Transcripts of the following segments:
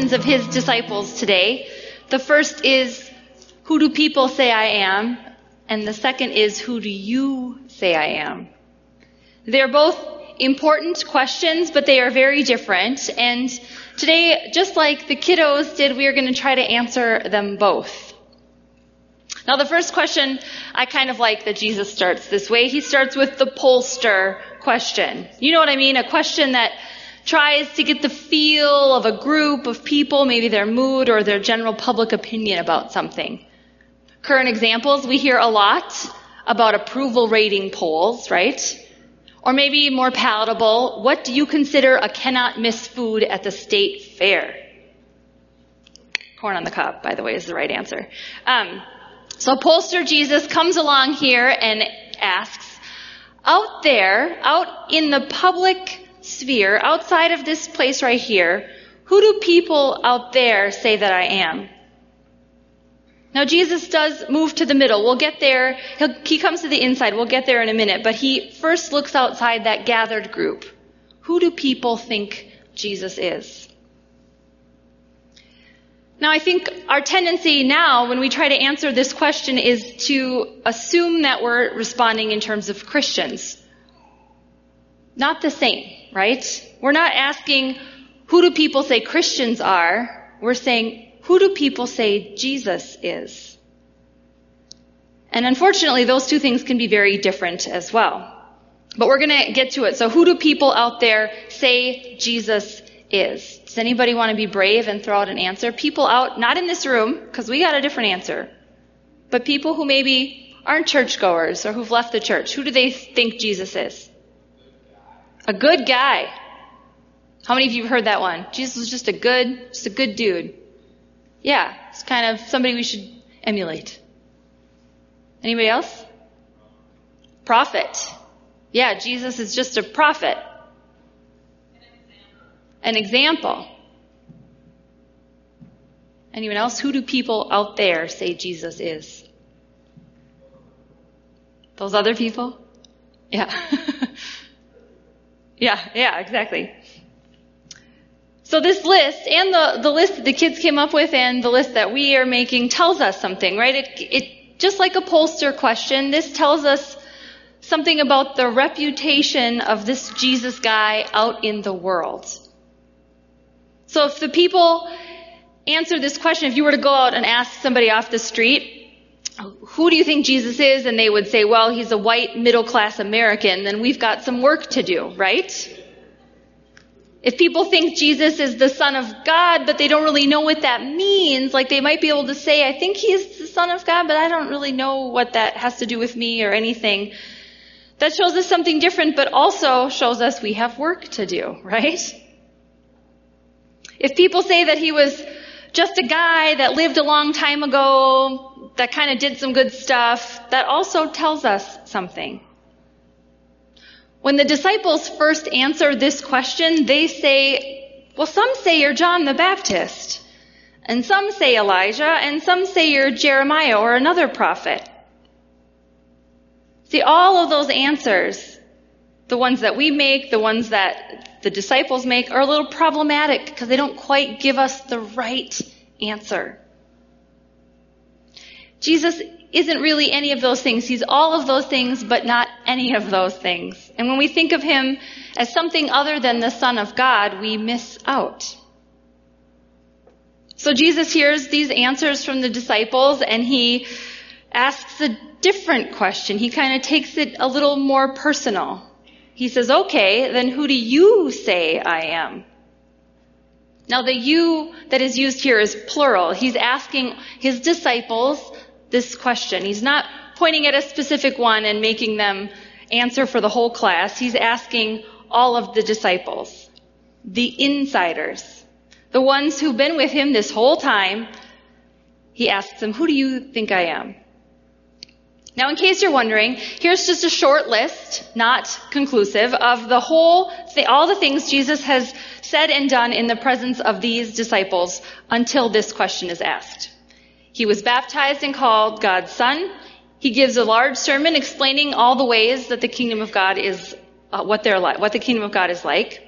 questions of his disciples today. The first is, Who do people say I am? And the second is, Who do you say I am? They're both important questions, but they are very different. And today, just like the kiddos did, we are going to try to answer them both. Now, the first question, I kind of like that Jesus starts this way. He starts with the pollster question. You know what I mean? A question that tries to get the feel of a group of people, maybe their mood or their general public opinion about something. Current examples, we hear a lot about approval rating polls, right? Or maybe more palatable, what do you consider a cannot miss food at the state fair? Corn on the cob, by the way, is the right answer. Um, so pollster Jesus comes along here and asks, out there, out in the public sphere, outside of this place right here, who do people out there say that I am? Now Jesus does move to the middle. We'll get there. He'll, he comes to the inside. We'll get there in a minute. But he first looks outside that gathered group. Who do people think Jesus is? Now I think our tendency now when we try to answer this question is to assume that we're responding in terms of Christians. Not the same, right? We're not asking who do people say Christians are? We're saying who do people say Jesus is? And unfortunately, those two things can be very different as well. But we're going to get to it. So who do people out there say Jesus is? Does anybody want to be brave and throw out an answer? People out, not in this room, because we got a different answer, but people who maybe aren't churchgoers or who've left the church. Who do they think Jesus is? A good guy. How many of you have heard that one? Jesus was just a good, just a good dude. Yeah, it's kind of somebody we should emulate. Anybody else? Prophet. Yeah, Jesus is just a prophet. An example. Anyone else? Who do people out there say Jesus is? Those other people? Yeah. yeah, yeah, exactly. So this list and the, the list that the kids came up with and the list that we are making tells us something, right? It, it, just like a pollster question, this tells us something about the reputation of this Jesus guy out in the world. So if the people answer this question, if you were to go out and ask somebody off the street, who do you think Jesus is? And they would say, well, he's a white middle class American, then we've got some work to do, right? If people think Jesus is the Son of God, but they don't really know what that means, like they might be able to say, I think he's the Son of God, but I don't really know what that has to do with me or anything. That shows us something different, but also shows us we have work to do, right? If people say that he was just a guy that lived a long time ago, that kind of did some good stuff, that also tells us something. When the disciples first answer this question, they say, well, some say you're John the Baptist, and some say Elijah, and some say you're Jeremiah or another prophet. See, all of those answers, the ones that we make, the ones that the disciples make, are a little problematic because they don't quite give us the right answer. Jesus isn't really any of those things. He's all of those things, but not any of those things. And when we think of him as something other than the Son of God, we miss out. So Jesus hears these answers from the disciples and he asks a different question. He kind of takes it a little more personal. He says, okay, then who do you say I am? Now the you that is used here is plural. He's asking his disciples this question. He's not pointing at a specific one and making them answer for the whole class. He's asking all of the disciples, the insiders, the ones who've been with him this whole time. He asks them, who do you think I am? Now, in case you're wondering, here's just a short list, not conclusive, of the whole, th- all the things Jesus has said and done in the presence of these disciples until this question is asked. He was baptized and called God's son. He gives a large sermon explaining all the ways that the kingdom of God is, uh, what they're like, what the kingdom of God is like.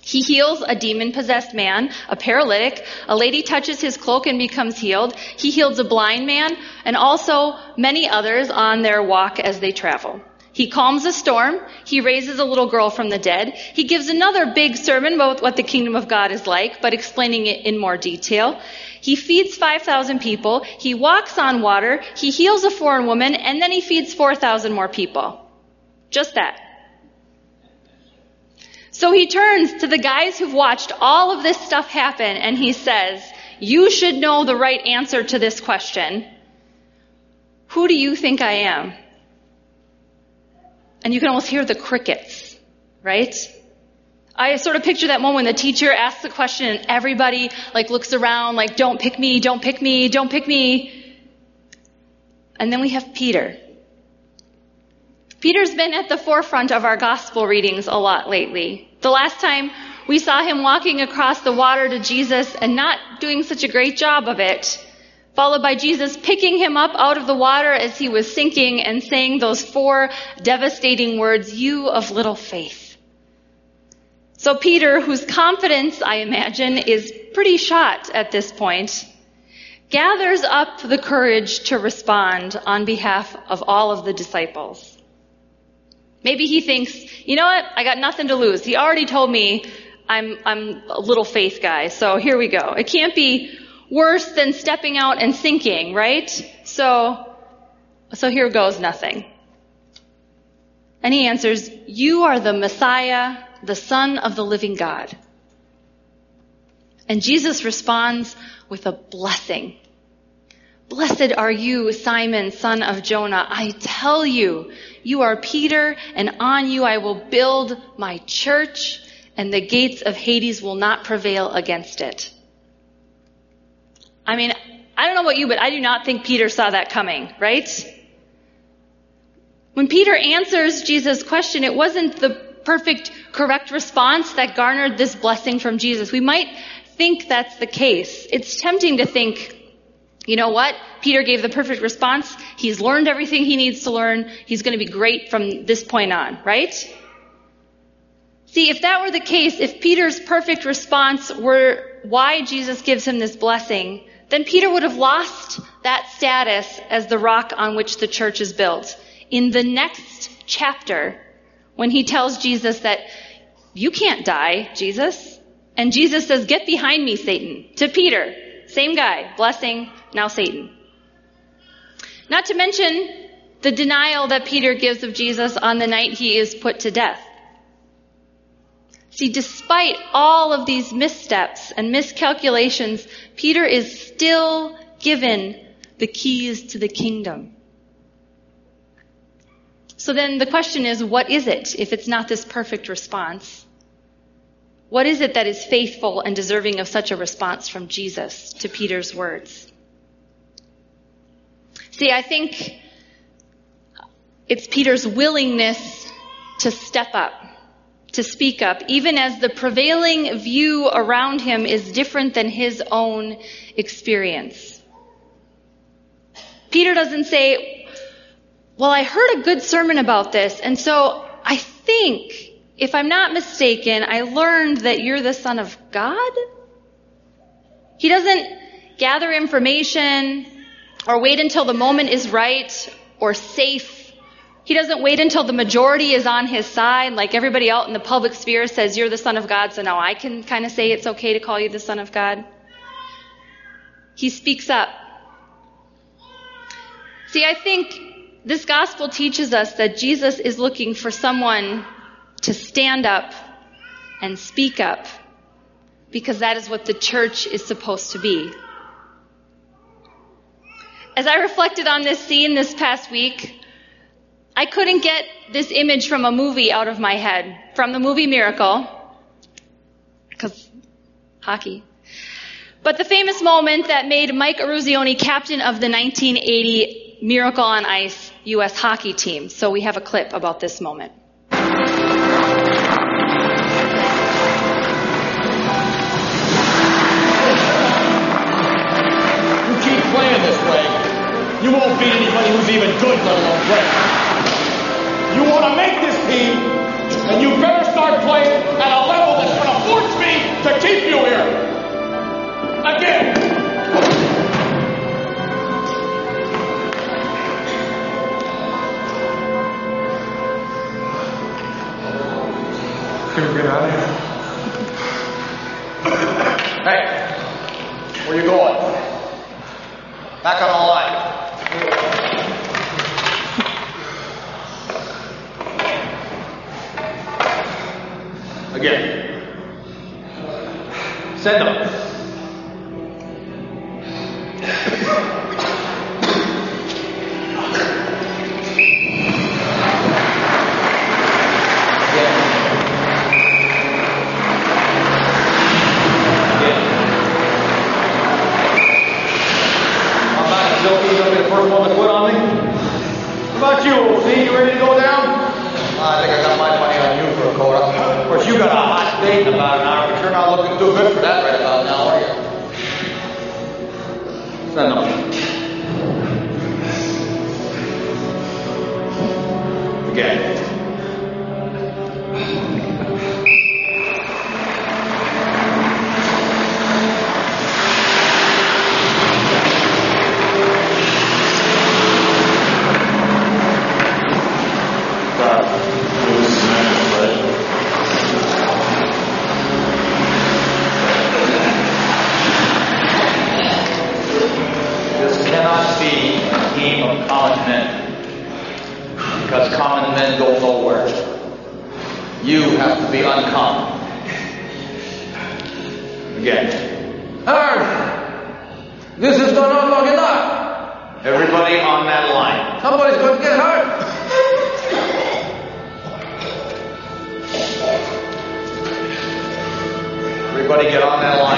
He heals a demon possessed man, a paralytic. A lady touches his cloak and becomes healed. He heals a blind man and also many others on their walk as they travel. He calms a storm. He raises a little girl from the dead. He gives another big sermon about what the kingdom of God is like, but explaining it in more detail. He feeds 5,000 people. He walks on water. He heals a foreign woman, and then he feeds 4,000 more people. Just that. So he turns to the guys who've watched all of this stuff happen and he says, You should know the right answer to this question. Who do you think I am? And you can almost hear the crickets, right? I sort of picture that moment when the teacher asks the question and everybody like looks around like, don't pick me, don't pick me, don't pick me. And then we have Peter. Peter's been at the forefront of our gospel readings a lot lately. The last time we saw him walking across the water to Jesus and not doing such a great job of it, followed by Jesus picking him up out of the water as he was sinking and saying those four devastating words, you of little faith. So Peter, whose confidence, I imagine, is pretty shot at this point, gathers up the courage to respond on behalf of all of the disciples. Maybe he thinks, you know what? I got nothing to lose. He already told me I'm, I'm a little faith guy, so here we go. It can't be worse than stepping out and sinking, right? So, so here goes nothing. And he answers, you are the Messiah, the Son of the living God. And Jesus responds with a blessing. Blessed are you, Simon, son of Jonah. I tell you, you are Peter, and on you I will build my church, and the gates of Hades will not prevail against it. I mean, I don't know about you, but I do not think Peter saw that coming, right? When Peter answers Jesus' question, it wasn't the perfect, correct response that garnered this blessing from Jesus. We might think that's the case. It's tempting to think, you know what? Peter gave the perfect response. He's learned everything he needs to learn. He's going to be great from this point on, right? See, if that were the case, if Peter's perfect response were why Jesus gives him this blessing, then Peter would have lost that status as the rock on which the church is built. In the next chapter, when he tells Jesus that you can't die, Jesus. And Jesus says, get behind me, Satan, to Peter. Same guy, blessing, now Satan. Not to mention the denial that Peter gives of Jesus on the night he is put to death. See, despite all of these missteps and miscalculations, Peter is still given the keys to the kingdom. So then the question is, what is it if it's not this perfect response? What is it that is faithful and deserving of such a response from Jesus to Peter's words? See, I think it's Peter's willingness to step up, to speak up, even as the prevailing view around him is different than his own experience. Peter doesn't say, well, I heard a good sermon about this, and so I think, if I'm not mistaken, I learned that you're the son of God? He doesn't gather information, or wait until the moment is right or safe. He doesn't wait until the majority is on his side, like everybody out in the public sphere says, You're the Son of God, so now I can kind of say it's okay to call you the Son of God. He speaks up. See, I think this gospel teaches us that Jesus is looking for someone to stand up and speak up because that is what the church is supposed to be. As I reflected on this scene this past week, I couldn't get this image from a movie out of my head, from the movie Miracle, because hockey. But the famous moment that made Mike Eruzione captain of the 1980 Miracle on Ice U.S. hockey team. So we have a clip about this moment. You keep playing this way, you won't beat anybody who's even good, let alone great. You want to make this team, and you better start playing at a level that's going to force me to keep you here. Again. Good hey, where you going? Back on the line. Again. Send them. Somebody's going to get hurt. Everybody get on that line.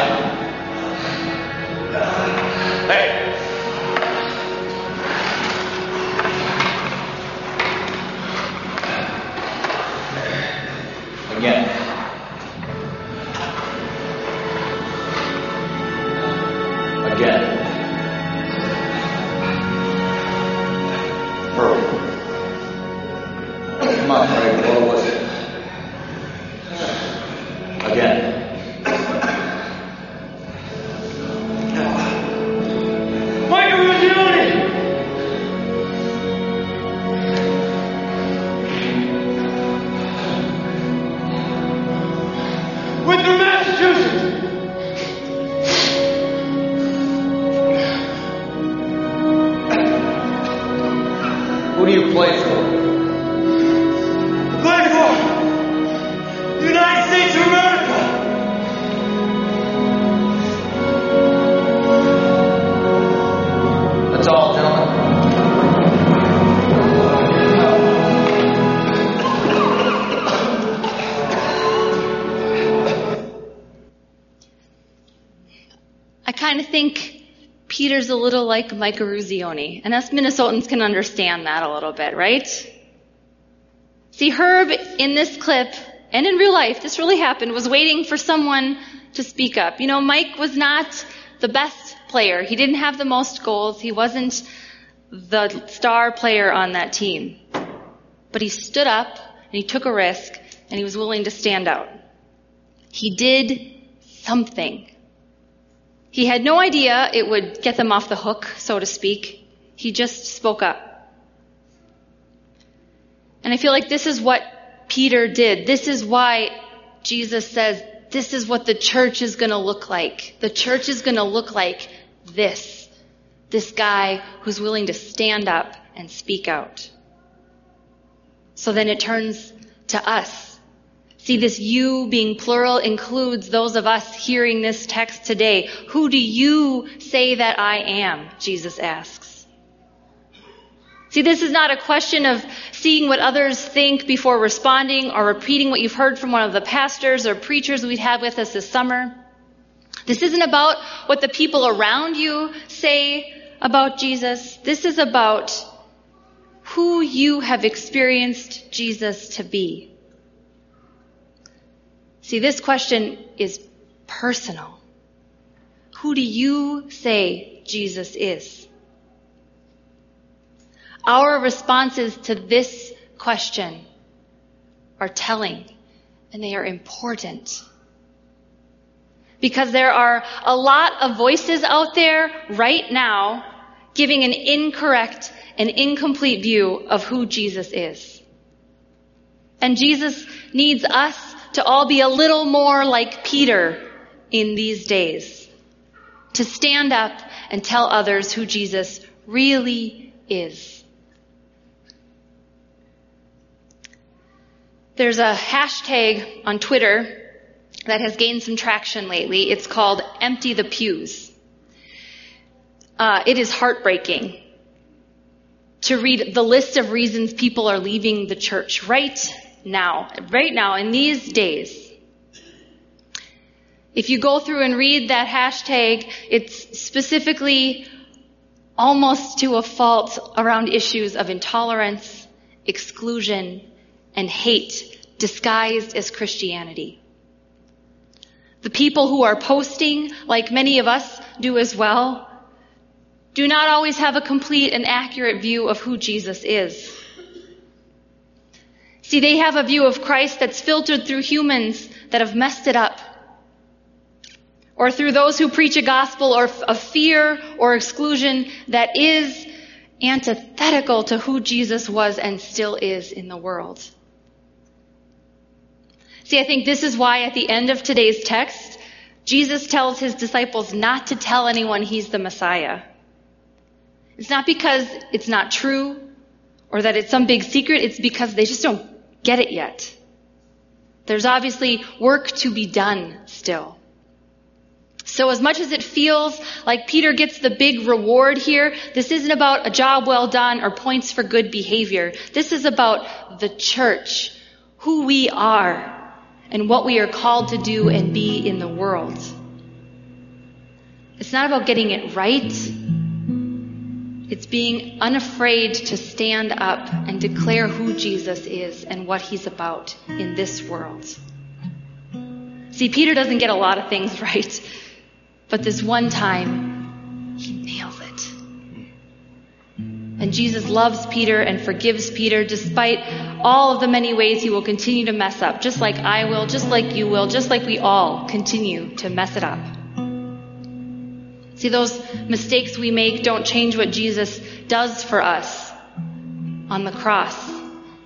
I kind of think Peter's a little like Mike Eruzione, and us Minnesotans can understand that a little bit, right? See, Herb in this clip, and in real life, this really happened, was waiting for someone to speak up. You know, Mike was not the best player. He didn't have the most goals. He wasn't the star player on that team. But he stood up, and he took a risk, and he was willing to stand out. He did something. He had no idea it would get them off the hook, so to speak. He just spoke up. And I feel like this is what Peter did. This is why Jesus says, this is what the church is going to look like. The church is going to look like this. This guy who's willing to stand up and speak out. So then it turns to us. See, this you being plural includes those of us hearing this text today. Who do you say that I am? Jesus asks. See, this is not a question of seeing what others think before responding or repeating what you've heard from one of the pastors or preachers we've had with us this summer. This isn't about what the people around you say about Jesus. This is about who you have experienced Jesus to be. See, this question is personal. Who do you say Jesus is? Our responses to this question are telling and they are important. Because there are a lot of voices out there right now giving an incorrect and incomplete view of who Jesus is. And Jesus needs us to all be a little more like Peter in these days. To stand up and tell others who Jesus really is. There's a hashtag on Twitter that has gained some traction lately. It's called Empty the Pews. Uh, it is heartbreaking to read the list of reasons people are leaving the church right now, right now, in these days. If you go through and read that hashtag, it's specifically almost to a fault around issues of intolerance, exclusion, and hate disguised as Christianity. The people who are posting, like many of us do as well, do not always have a complete and accurate view of who Jesus is. See, they have a view of Christ that's filtered through humans that have messed it up or through those who preach a gospel or of fear or exclusion that is antithetical to who Jesus was and still is in the world. See, I think this is why at the end of today's text, Jesus tells his disciples not to tell anyone he's the Messiah. It's not because it's not true or that it's some big secret, it's because they just don't get it yet. There's obviously work to be done still. So as much as it feels like Peter gets the big reward here, this isn't about a job well done or points for good behavior. This is about the church, who we are, and what we are called to do and be in the world. It's not about getting it right. It's being unafraid to stand up and declare who Jesus is and what he's about in this world. See, Peter doesn't get a lot of things right. But this one time, he nails it. And Jesus loves Peter and forgives Peter despite all of the many ways he will continue to mess up, just like I will, just like you will, just like we all continue to mess it up. See, those mistakes we make don't change what Jesus does for us on the cross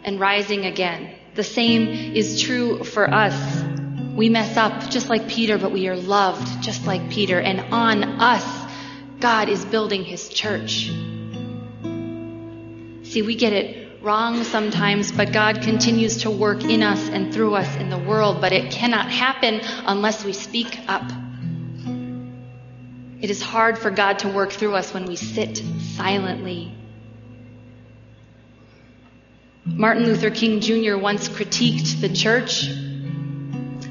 and rising again. The same is true for us we mess up just like Peter, but we are loved just like Peter. And on us, God is building his church. See, we get it wrong sometimes, but God continues to work in us and through us in the world. But it cannot happen unless we speak up. It is hard for God to work through us when we sit silently. Martin Luther King Jr. once critiqued the church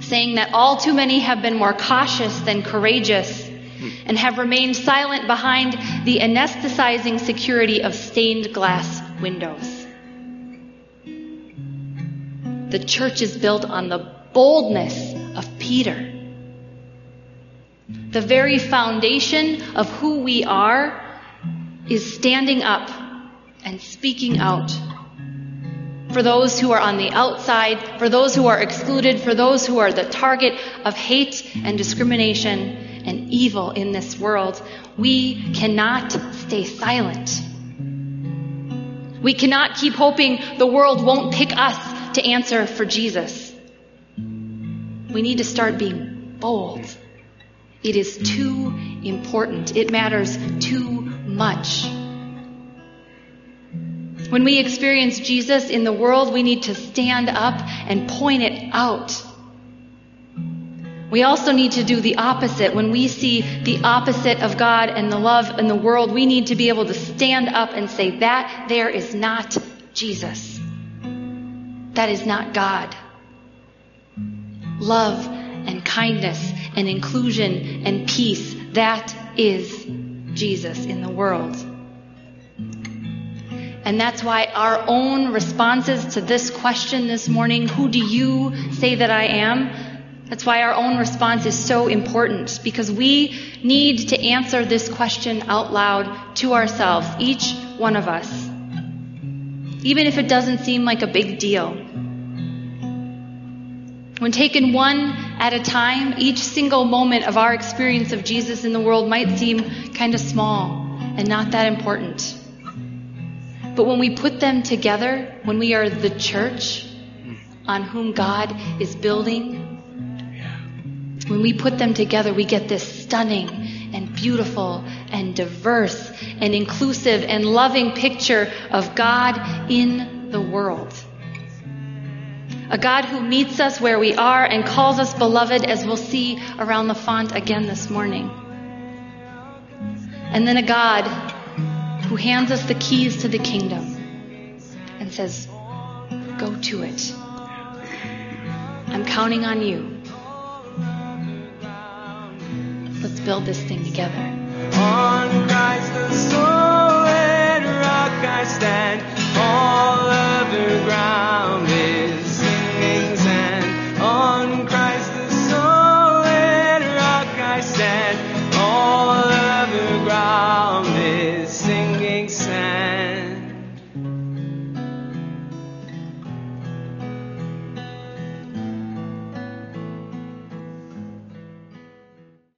saying that all too many have been more cautious than courageous and have remained silent behind the anesthetizing security of stained glass windows. The church is built on the boldness of Peter. The very foundation of who we are is standing up and speaking out for those who are on the outside, for those who are excluded, for those who are the target of hate and discrimination and evil in this world. We cannot stay silent. We cannot keep hoping the world won't pick us to answer for Jesus. We need to start being bold. It is too important. It matters too much. When we experience Jesus in the world, we need to stand up and point it out. We also need to do the opposite. When we see the opposite of God and the love in the world, we need to be able to stand up and say, that there is not Jesus. That is not God. Love and kindness and inclusion and peace, that is Jesus in the world. And that's why our own responses to this question this morning, who do you say that I am? That's why our own response is so important because we need to answer this question out loud to ourselves, each one of us, even if it doesn't seem like a big deal. When taken one at a time, each single moment of our experience of Jesus in the world might seem kind of small and not that important. But when we put them together, when we are the church on whom God is building, when we put them together, we get this stunning and beautiful and diverse and inclusive and loving picture of God in the world. A God who meets us where we are and calls us beloved, as we'll see around the font again this morning. And then a God who hands us the keys to the kingdom and says, Go to it. I'm counting on you. Let's build this thing together.